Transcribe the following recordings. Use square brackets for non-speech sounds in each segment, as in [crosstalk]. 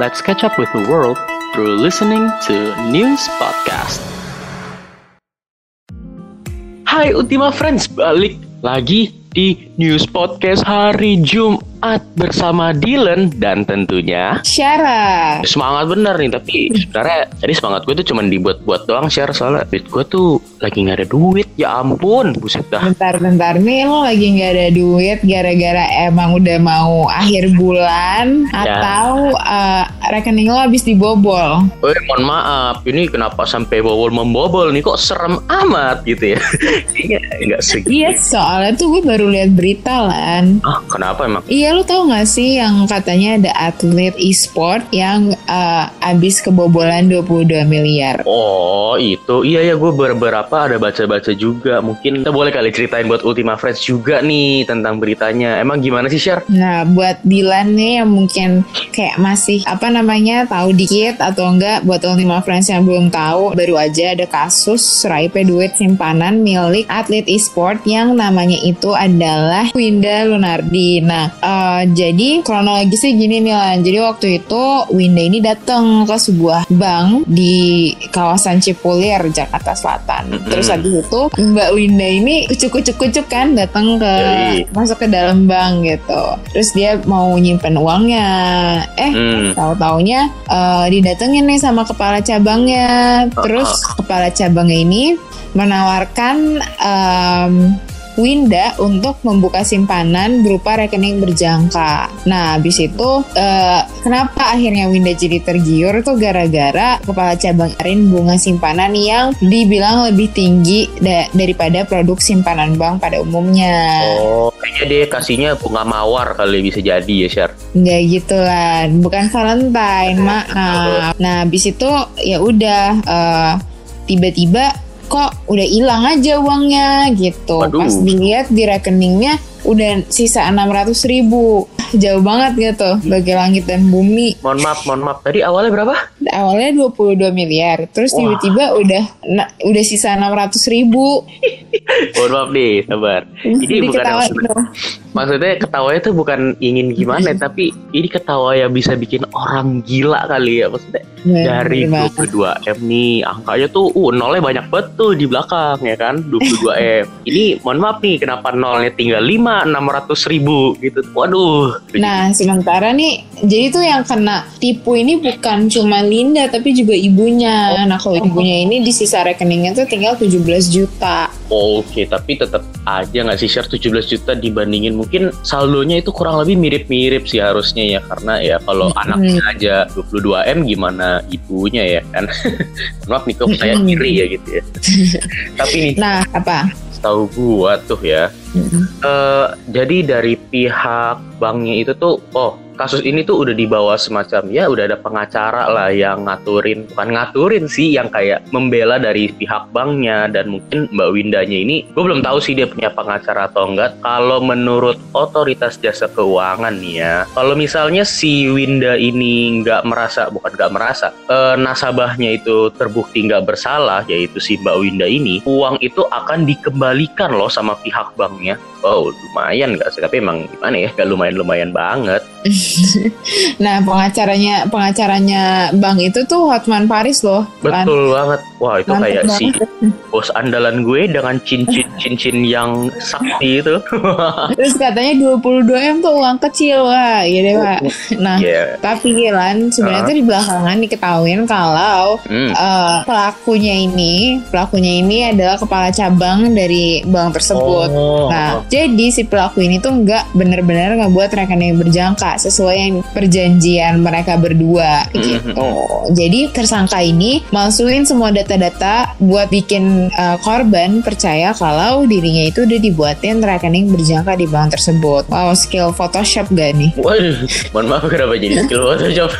Let's catch up with the world through listening to News Podcast. Hai Ultima Friends, balik lagi di News Podcast hari Jumat bersama Dylan dan tentunya Syara. semangat bener nih tapi sebenarnya tadi semangat gue tuh cuman dibuat-buat doang share soalnya duit gue tuh lagi nggak ada duit ya ampun buset dah Bentar-bentar nih lo lagi nggak ada duit gara-gara emang udah mau akhir bulan Ya. atau eh, rekening lo habis dibobol. Eh mohon maaf ini kenapa sampai bobol membobol nih kok serem amat gitu ya [laughs] Kayaknya nggak segitu Iya, soalnya tuh gue baru lihat berita lan. ah kenapa emang Iya, lo tau gak sih yang katanya ada atlet e-sport yang eh, abis kebobolan 22 miliar. Oh itu iya ya gue beberapa ada baca-baca juga mungkin kita boleh kali ceritain buat Ultima Friends juga nih tentang beritanya emang gimana sih share Nah, buat Dilan nih yang mungkin kayak masih apa namanya tahu dikit atau enggak buat Ultima Friends yang belum tahu, baru aja ada kasus raib duit simpanan milik atlet e-sport yang namanya itu adalah Winda Lunardi. Nah, eh, jadi kronologisnya gini nih Lan. Jadi waktu itu Winda ini datang ke sebuah bank di kawasan Cipulir, Jakarta Selatan. Mm-mm. Terus habis itu Mbak Winda ini kucuk-kucuk-kucuk kan datang ke Yoi. masuk ke dalam bank gitu. Terus dia mau nyimpen uangnya. Eh, Hmm. tahu-taunya eh, didatengin nih sama kepala cabangnya. Terus kepala cabangnya ini menawarkan em, Winda untuk membuka simpanan berupa rekening berjangka. Nah, habis itu eh, kenapa akhirnya Winda jadi tergiur tuh gara-gara kepala cabang Arin bunga simpanan yang dibilang lebih tinggi da- daripada produk simpanan bank pada umumnya. Oh kayaknya dia kasihnya bunga mawar kali bisa jadi ya share Nggak gitu lah, bukan Valentine, maaf. Nah, habis itu ya udah eh, tiba-tiba kok udah hilang aja uangnya gitu. Waduh. Pas dilihat di rekeningnya udah sisa 600 ribu. Jauh banget gitu, bagi langit dan bumi. mohon maaf mohon maaf. Tadi awalnya berapa? Awalnya 22 miliar, terus tiba-tiba udah na- udah sisa 600 ribu. mohon maaf nih sabar. Ini Jadi bukan dong. maksudnya ketawanya tuh bukan ingin gimana tapi ini ketawa yang bisa bikin orang gila kali ya maksudnya. Dari Bener banget. 22 M nih angkanya tuh uh nolnya banyak banget tuh di belakang ya kan? 22 M. Ini mohon maaf nih kenapa nolnya tinggal 5 600 ribu gitu. Waduh Nah, sementara nih, jadi tuh yang kena tipu ini bukan cuma Linda, tapi juga ibunya. Nah, kalau ibunya ini di sisa rekeningnya tuh tinggal 17 juta. Oke, tapi tetap aja nggak sih share 17 juta dibandingin mungkin saldonya itu kurang lebih mirip-mirip sih harusnya ya karena ya kalau Mm-mm. anaknya aja 22 m gimana ibunya ya kan. [laughs] Maaf nih kok saya kiri ya gitu ya. [laughs] tapi nih Nah, apa? Tahu gua tuh ya. Eh jadi dari pihak banknya itu tuh oh kasus ini tuh udah dibawa semacam ya udah ada pengacara lah yang ngaturin bukan ngaturin sih yang kayak membela dari pihak banknya. Dan mungkin Mbak Windanya ini gue belum tahu sih dia punya pengacara atau enggak. Kalau menurut otoritas jasa keuangan nih ya kalau misalnya si Winda ini nggak merasa bukan nggak merasa eh, nasabahnya itu terbukti nggak bersalah yaitu si Mbak Winda ini uang itu akan dikembalikan loh sama pihak banknya. Oh lumayan nggak sih? Tapi emang gimana ya? Nggak lumayan lumayan banget [laughs] [laughs] Nah, pengacaranya pengacaranya bank itu tuh Hotman Paris loh. Lan. betul banget wah itu Mantep kayak si banget. [laughs] bos andalan gue dengan cincin cincin yang sakti itu [laughs] Terus katanya 22 M tuh uang kecil, wah, iya deh, Pak. Nah, ya tapi Lan, sebenarnya tuh di belakangan diketahuin kalau hmm. eh, pelakunya ini, pelakunya ini adalah kepala cabang dari bank tersebut. Oh. Nah, jadi si pelaku ini tuh nggak bener-bener ngebuat rekening berjangka sesuai yang perjanjian mereka berdua Mm-hmm. gitu. Jadi tersangka ini masukin semua data-data buat bikin uh, korban percaya kalau dirinya itu udah dibuatin rekening berjangka di bank tersebut. Wow, skill Photoshop gak nih? Waduh, mohon maaf kenapa jadi skill Photoshop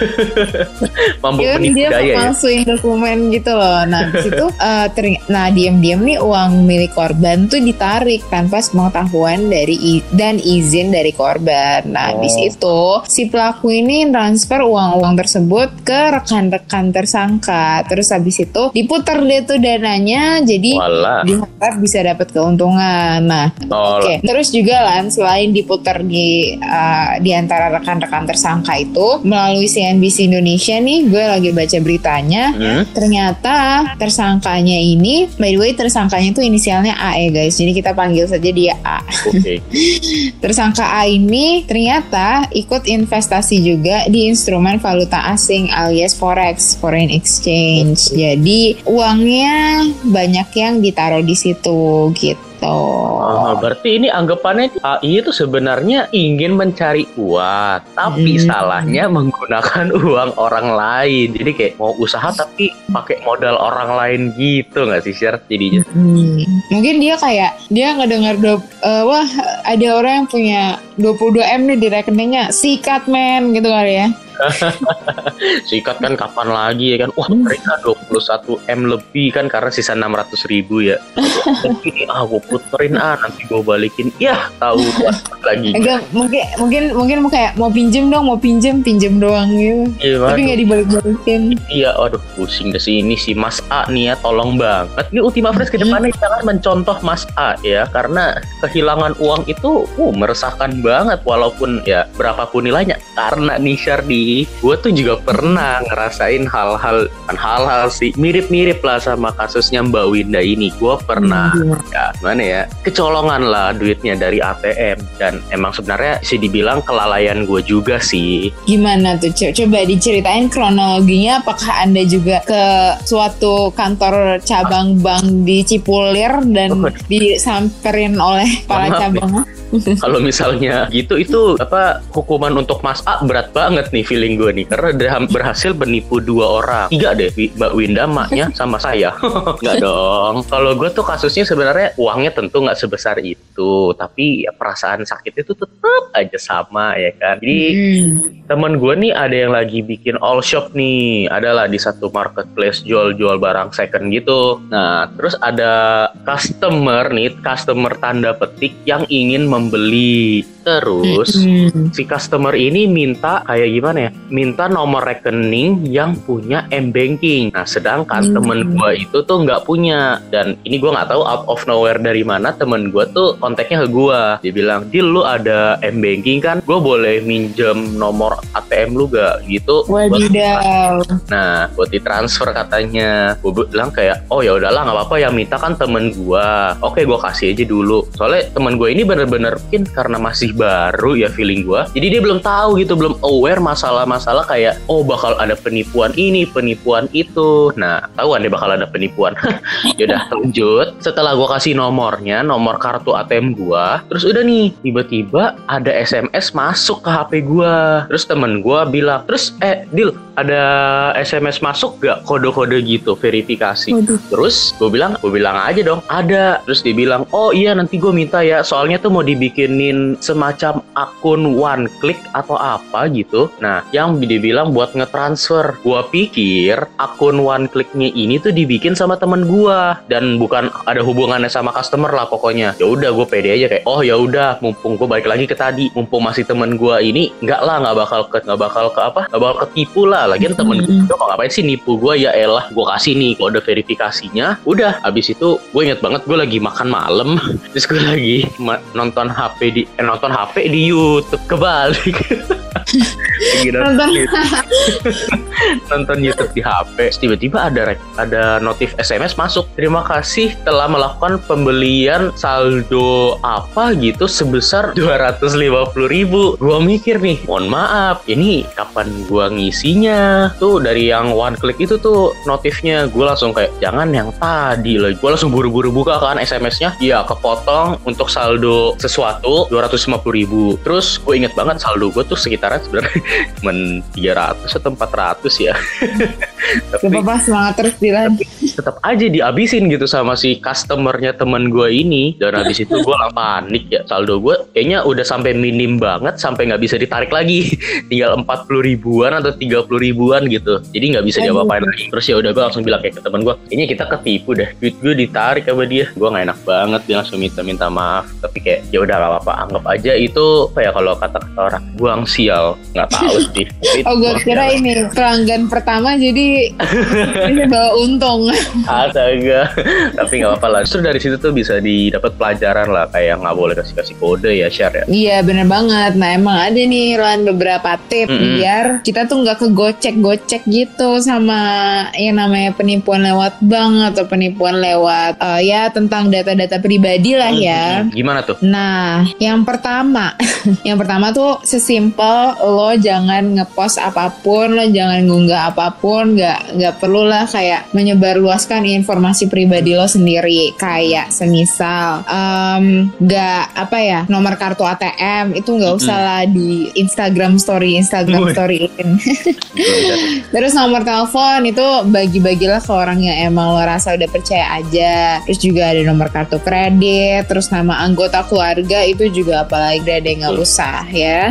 [laughs] mampu Dia, menipu dia daya ya masukin dokumen gitu loh. Nah, situ uh, ter- nah diam-diam nih uang milik korban tuh ditarik tanpa sepengetahuan dari i- dan izin dari korban. Nah, Oh. di situ si pelaku ini transfer uang-uang tersebut ke rekan-rekan tersangka. Terus habis itu diputar deh tuh dananya jadi Walah. diharap bisa dapat keuntungan. Nah, Oke, terus juga lan selain diputar di uh, di antara rekan-rekan tersangka itu melalui CNBC Indonesia nih, gue lagi baca beritanya. hmm? Ternyata tersangkanya ini, by the way tersangkanya itu inisialnya A ya guys. Jadi kita panggil saja dia A. Oke. [laughs] Tersangka A ini ternyata ikut investasi juga di instrumen valuta asing alias forex, foreign exchange. Jadi uangnya banyak yang ditaruh di situ gitu. Ah, berarti ini anggapannya AI itu sebenarnya ingin mencari uang, tapi Hmm. salahnya menggunakan [laughs] uang orang lain. Jadi kayak mau usaha tapi pakai modal orang lain gitu nggak sih, Sher? Jadinya. Hmm. Mungkin dia kayak dia ngedengar dua, eh, wah ada orang yang punya 22 m nih di rekeningnya, sikat men gitu kali ya. [laughs] Sikat kan kapan lagi ya kan? Wah mereka 21 M lebih kan karena sisa 600 ribu ya. Tapi ah gue puterin ah nanti gue balikin. Ya tahu lagi. Enggak, mungkin mungkin mungkin mau kayak mau pinjem dong, mau pinjem pinjem doang gitu. Iya, Tapi nggak dibalik-balikin. Iya, aduh pusing deh sih ini si Mas A nih ya, tolong banget. Ini Ultima Fresh ke depannya jangan mencontoh Mas A ya, karena kehilangan uang itu uh, meresahkan banget walaupun ya berapapun nilainya. Karena nih Gue tuh juga pernah ngerasain hal-hal, kan hal-hal sih mirip-mirip lah sama kasusnya Mbak Winda ini. Gue pernah Hmm, ya mana ya kecolongan lah duitnya dari ATM dan emang sebenarnya sih dibilang kelalaian gue juga sih Gimana tuh? Co- Coba diceritain kronologinya. Apakah anda juga ke suatu kantor cabang bank di Cipulir dan Oh. disamperin oleh para ya. cabangnya? kalau misalnya gitu itu apa hukuman untuk Mas A berat banget nih feeling gue nih karena dia berhasil menipu dua orang. Tiga deh Mbak Winda maknya sama saya. [laughs] Nggak dong. Kalau gue tuh kasusnya sebenarnya uangnya tentu nggak sebesar itu tapi ya perasaan sakit itu tetap aja sama ya kan? Jadi Hmm. temen gue nih ada yang lagi bikin all shop nih. Adalah di satu marketplace jual-jual barang second gitu. Nah terus ada customer nih customer tanda petik yang ingin membeli. Terus Hmm. si customer ini minta kayak gimana ya minta nomor rekening yang punya m banking nah sedangkan Hmm. temen gue itu tuh nggak punya dan ini gue nggak tahu out of nowhere dari mana temen gue tuh kontaknya ke gue dia bilang Dil lu ada m banking kan gue boleh minjem nomor ATM lu gak gitu Wadidaw. Nah, buat ditransfer katanya. Gue bilang kayak, oh ya udahlah nggak apa-apa yang minta kan temen gua. Oke, gue kasih aja dulu. Soalnya temen gue ini bener-bener mungkin karena masih baru ya feeling gua. Jadi dia belum tahu gitu, belum aware masalah-masalah kayak, oh bakal ada penipuan ini, penipuan itu. Nah, tahu dia bakal ada penipuan. [laughs] Yaudah lanjut. Setelah gua kasih nomornya, nomor kartu ATM gua, terus udah nih tiba-tiba ada SMS masuk ke HP gua. Terus temen gua bilang, terus eh Dil ada SMS masuk gak kode-kode gitu verifikasi. Waduh. Terus gue bilang, gue bilang aja dong, ada. Terus dia bilang, oh iya nanti gue minta ya, soalnya tuh mau dibikinin semacam akun one click atau apa gitu. Nah, yang dibilang buat ngetransfer. Gue pikir akun one clicknya ini tuh dibikin sama temen gue dan bukan ada hubungannya sama customer lah pokoknya. Ya udah gue pede aja kayak, oh ya udah, mumpung gue balik lagi ke tadi, mumpung masih temen gue ini, nggak lah nggak bakal ke nggak bakal ke apa, nggak bakal ketipu lah. Lagian temen gue. Lo kok ngapain sih nipu gue ya elah gue kasih nih kode verifikasinya udah habis itu gue inget banget gue lagi makan malam [laughs] terus gue lagi ma- nonton HP di eh, nonton HP di YouTube kebalik [laughs] lagi nonton, Nonton. [laughs] nonton YouTube di HP tiba-tiba ada ada notif SMS masuk. Terima kasih telah melakukan pembelian saldo apa gitu sebesar 250.000 ribu. Gue mikir nih mohon maaf ini kapan gue ngisinya? Tuh dari yang one click itu tuh notifnya gue langsung kayak jangan yang tadi lagi. Gue langsung buru-buru buka kan SMS-nya ya kepotong untuk saldo sesuatu 250.000 ribu. Terus gue inget banget saldo gue tuh sekitaran sebenarnya [laughs] men 300 atau 400 ya. [laughs] Tapi apa semangat terus Dilan. tetap aja dihabisin gitu sama si customernya teman gue ini. Dan habis itu gue lah panik ya saldo gue kayaknya udah sampai minim banget sampai nggak bisa ditarik lagi. [laughs] Tinggal 40 ribuan atau 30 ribuan gitu. Jadi nggak bisa diapa-apain lagi. Terus ya udah gue langsung bilang kayak ke teman gue kayaknya kita ketipu deh duit gue ditarik sama dia. Gue nggak enak banget dia langsung minta minta maaf. Tapi kayak ya udah gak apa-apa anggap aja itu kayak kalau kata kata orang buang sial nggak tahu oh gue kira ini pelanggan pertama jadi [laughs] bisa bawa untung. Astaga tapi nggak apa-apa lah. Justru dari situ tuh bisa didapat pelajaran lah kayak nggak boleh kasih kasih kode ya share ya. Iya bener banget. Nah emang ada nih Ron beberapa tip mm -hmm. biar kita tuh nggak kegocek-gocek gitu sama yang namanya penipuan lewat bank atau penipuan lewat uh, ya tentang data-data pribadi lah ya. Gimana tuh? Nah yang pertama [laughs] yang pertama tuh sesimpel lo jangan ngepost apa pun lo jangan ngunggah apa pun nggak nggak perlu lah kayak menyebarluaskan informasi pribadi lo sendiri. Kayak semisal nggak um, apa ya nomor kartu ATM itu nggak usah lah di Instagram Story Instagram Story. [laughs] Terus nomor telepon itu bagi-bagilah ke orang yang emang lo rasa udah percaya aja. Terus juga ada nomor kartu kredit terus nama anggota keluarga itu juga apalagi ada yang nggak usah ya.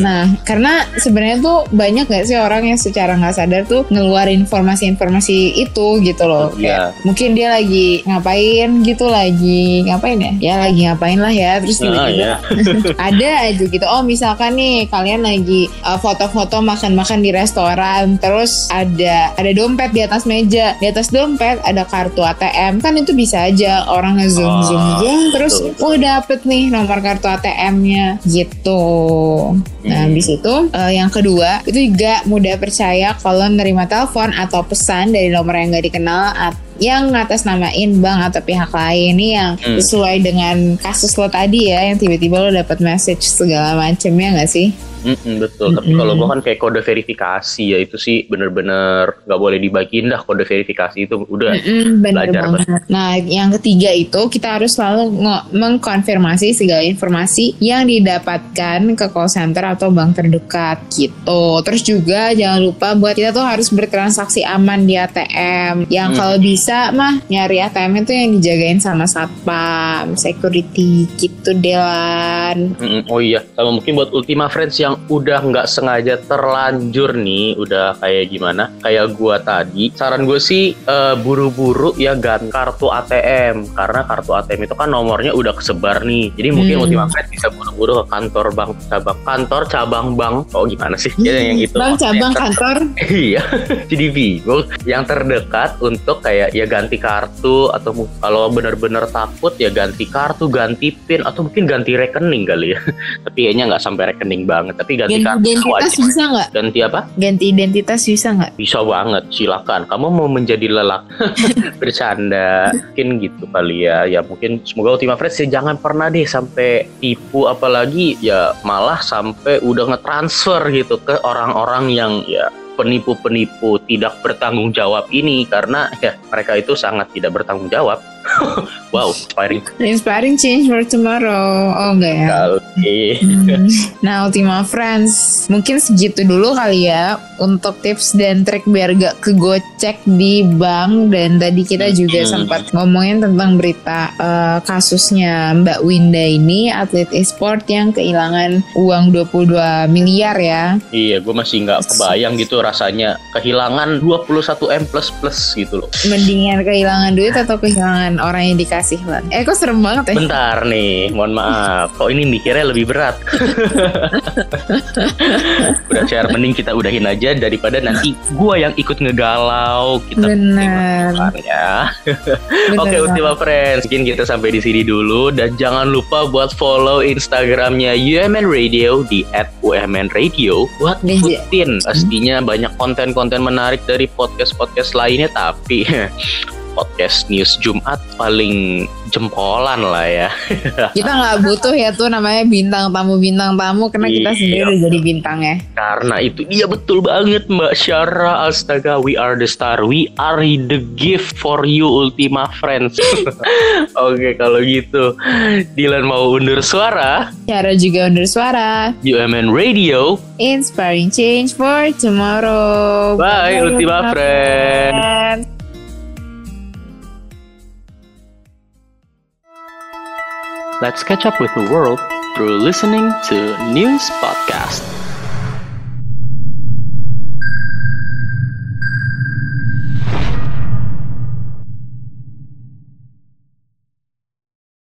Nah karena sebenarnya tuh banyak gak sih orang yang secara nggak sadar tuh ngeluarin informasi-informasi itu gitu loh. Oh, iya. kayak mungkin dia lagi ngapain gitu lagi ngapain ya? Ya lagi ngapain lah ya. Terus Ah, tiba-tiba iya. [laughs] ada aja gitu. Oh misalkan nih kalian lagi uh, foto-foto makan-makan di restoran terus ada ada dompet di atas meja. Di atas dompet ada kartu ATM kan itu bisa aja orang ngezoom zoom Oh, zoom terus betul, oh dapet nih nomor kartu ATM-nya gitu. Nah Hmm. habis itu uh, yang kedua itu juga mudah percaya kalau nerima telepon atau pesan dari nomor yang gak dikenal at- yang ngatas namain bank atau pihak lain nih yang Hmm. sesuai dengan kasus lo tadi ya yang tiba-tiba lo dapat message segala macem ya nggak sih? Mm-mm, betul, tapi Mm-mm. kalau gua kan kayak kode verifikasi ya itu sih bener-bener nggak boleh dibagiin dah kode verifikasi itu udah Mm-mm, bener belajar banget. Nah, yang ketiga itu kita harus selalu mengkonfirmasi segala informasi yang didapatkan ke call center atau bank terdekat gitu. Terus juga jangan lupa buat kita tuh harus bertransaksi aman di ATM. Yang Hmm. kalau bisa mah nyari ATM itu yang dijagain sama satpam, security gitu Delan. Mm-mm, Oh iya, sama mungkin buat Ultima Friends yang udah nggak sengaja terlanjur nih, udah kayak gimana? Kayak gua tadi, saran gue sih eh, buru-buru ya ganti kartu ATM karena kartu ATM itu kan nomornya udah kesebar nih. Jadi mungkin Hmm. Ultima Friends bisa buru-buru ke kantor bank cabang kantor cabang bank. Oh gimana sih? Ya, yang itu. Bang cabang kantor. [laughs] Iya, [laughs] jadi bingung. Yang terdekat untuk kayak ya ganti kartu atau kalau benar-benar takut ya ganti kartu, ganti PIN atau mungkin ganti rekening kali ya. [laughs] Tapi kayaknya nggak sampai rekening banget. Tapi ganti Ganti kartu identitas wajib. bisa nggak? Ganti apa? Ganti identitas bisa nggak? Bisa banget, silakan. Kamu mau menjadi lelak [laughs] bercanda, mungkin gitu kali ya. Ya mungkin semoga Ultima Friends ya jangan pernah deh sampai tipu apalagi ya malah sampai udah ngetransfer gitu ke orang-orang yang ya penipu-penipu tidak bertanggung jawab ini karena ya mereka itu sangat tidak bertanggung jawab. [laughs] wow, inspiring Inspiring change for tomorrow. Oh enggak ya? sekali. Hmm. Nah, Ultima Friends, mungkin segitu dulu kali ya untuk tips dan trik biar gak kegocek di bank. Dan tadi kita juga Hmm. sempat ngomongin tentang berita eh, kasusnya Mbak Winda ini, atlet e-sport yang kehilangan uang 22 miliar ya. Iya, gue masih nggak kebayang gitu rasanya kehilangan 21 m plus plus gitu loh. Mendingan kehilangan duit atau kehilangan orang yang dikasih lah. Eh, kok serem banget ya? Bentar nih, mohon maaf. Kok ini mikirnya lebih berat? [laughs] Udah share, mending kita udahin aja daripada nanti gua yang ikut ngegalau. Kita Benar. ya. Oke. Ultima Friends, mungkin kita sampai di sini dulu dan jangan lupa buat follow Instagramnya UMN Radio di @umnradio buat Dan ja- ngikutin pastinya banyak konten-konten menarik dari podcast-podcast lainnya tapi [laughs] podcast news Jumat paling jempolan lah ya. [laughs] kita nggak butuh ya tuh namanya bintang tamu bintang tamu karena kita Iya. sendiri udah jadi bintang ya. Karena itu dia betul banget Mbak Syara Astaga we are the star We are the gift for you Ultima Friends [laughs] Oke kalau gitu Dilan mau undur suara Cara juga undur suara. UMN Radio Inspiring change for tomorrow. Bye, Ultima Friends. Let's catch up with the world through listening to News Podcast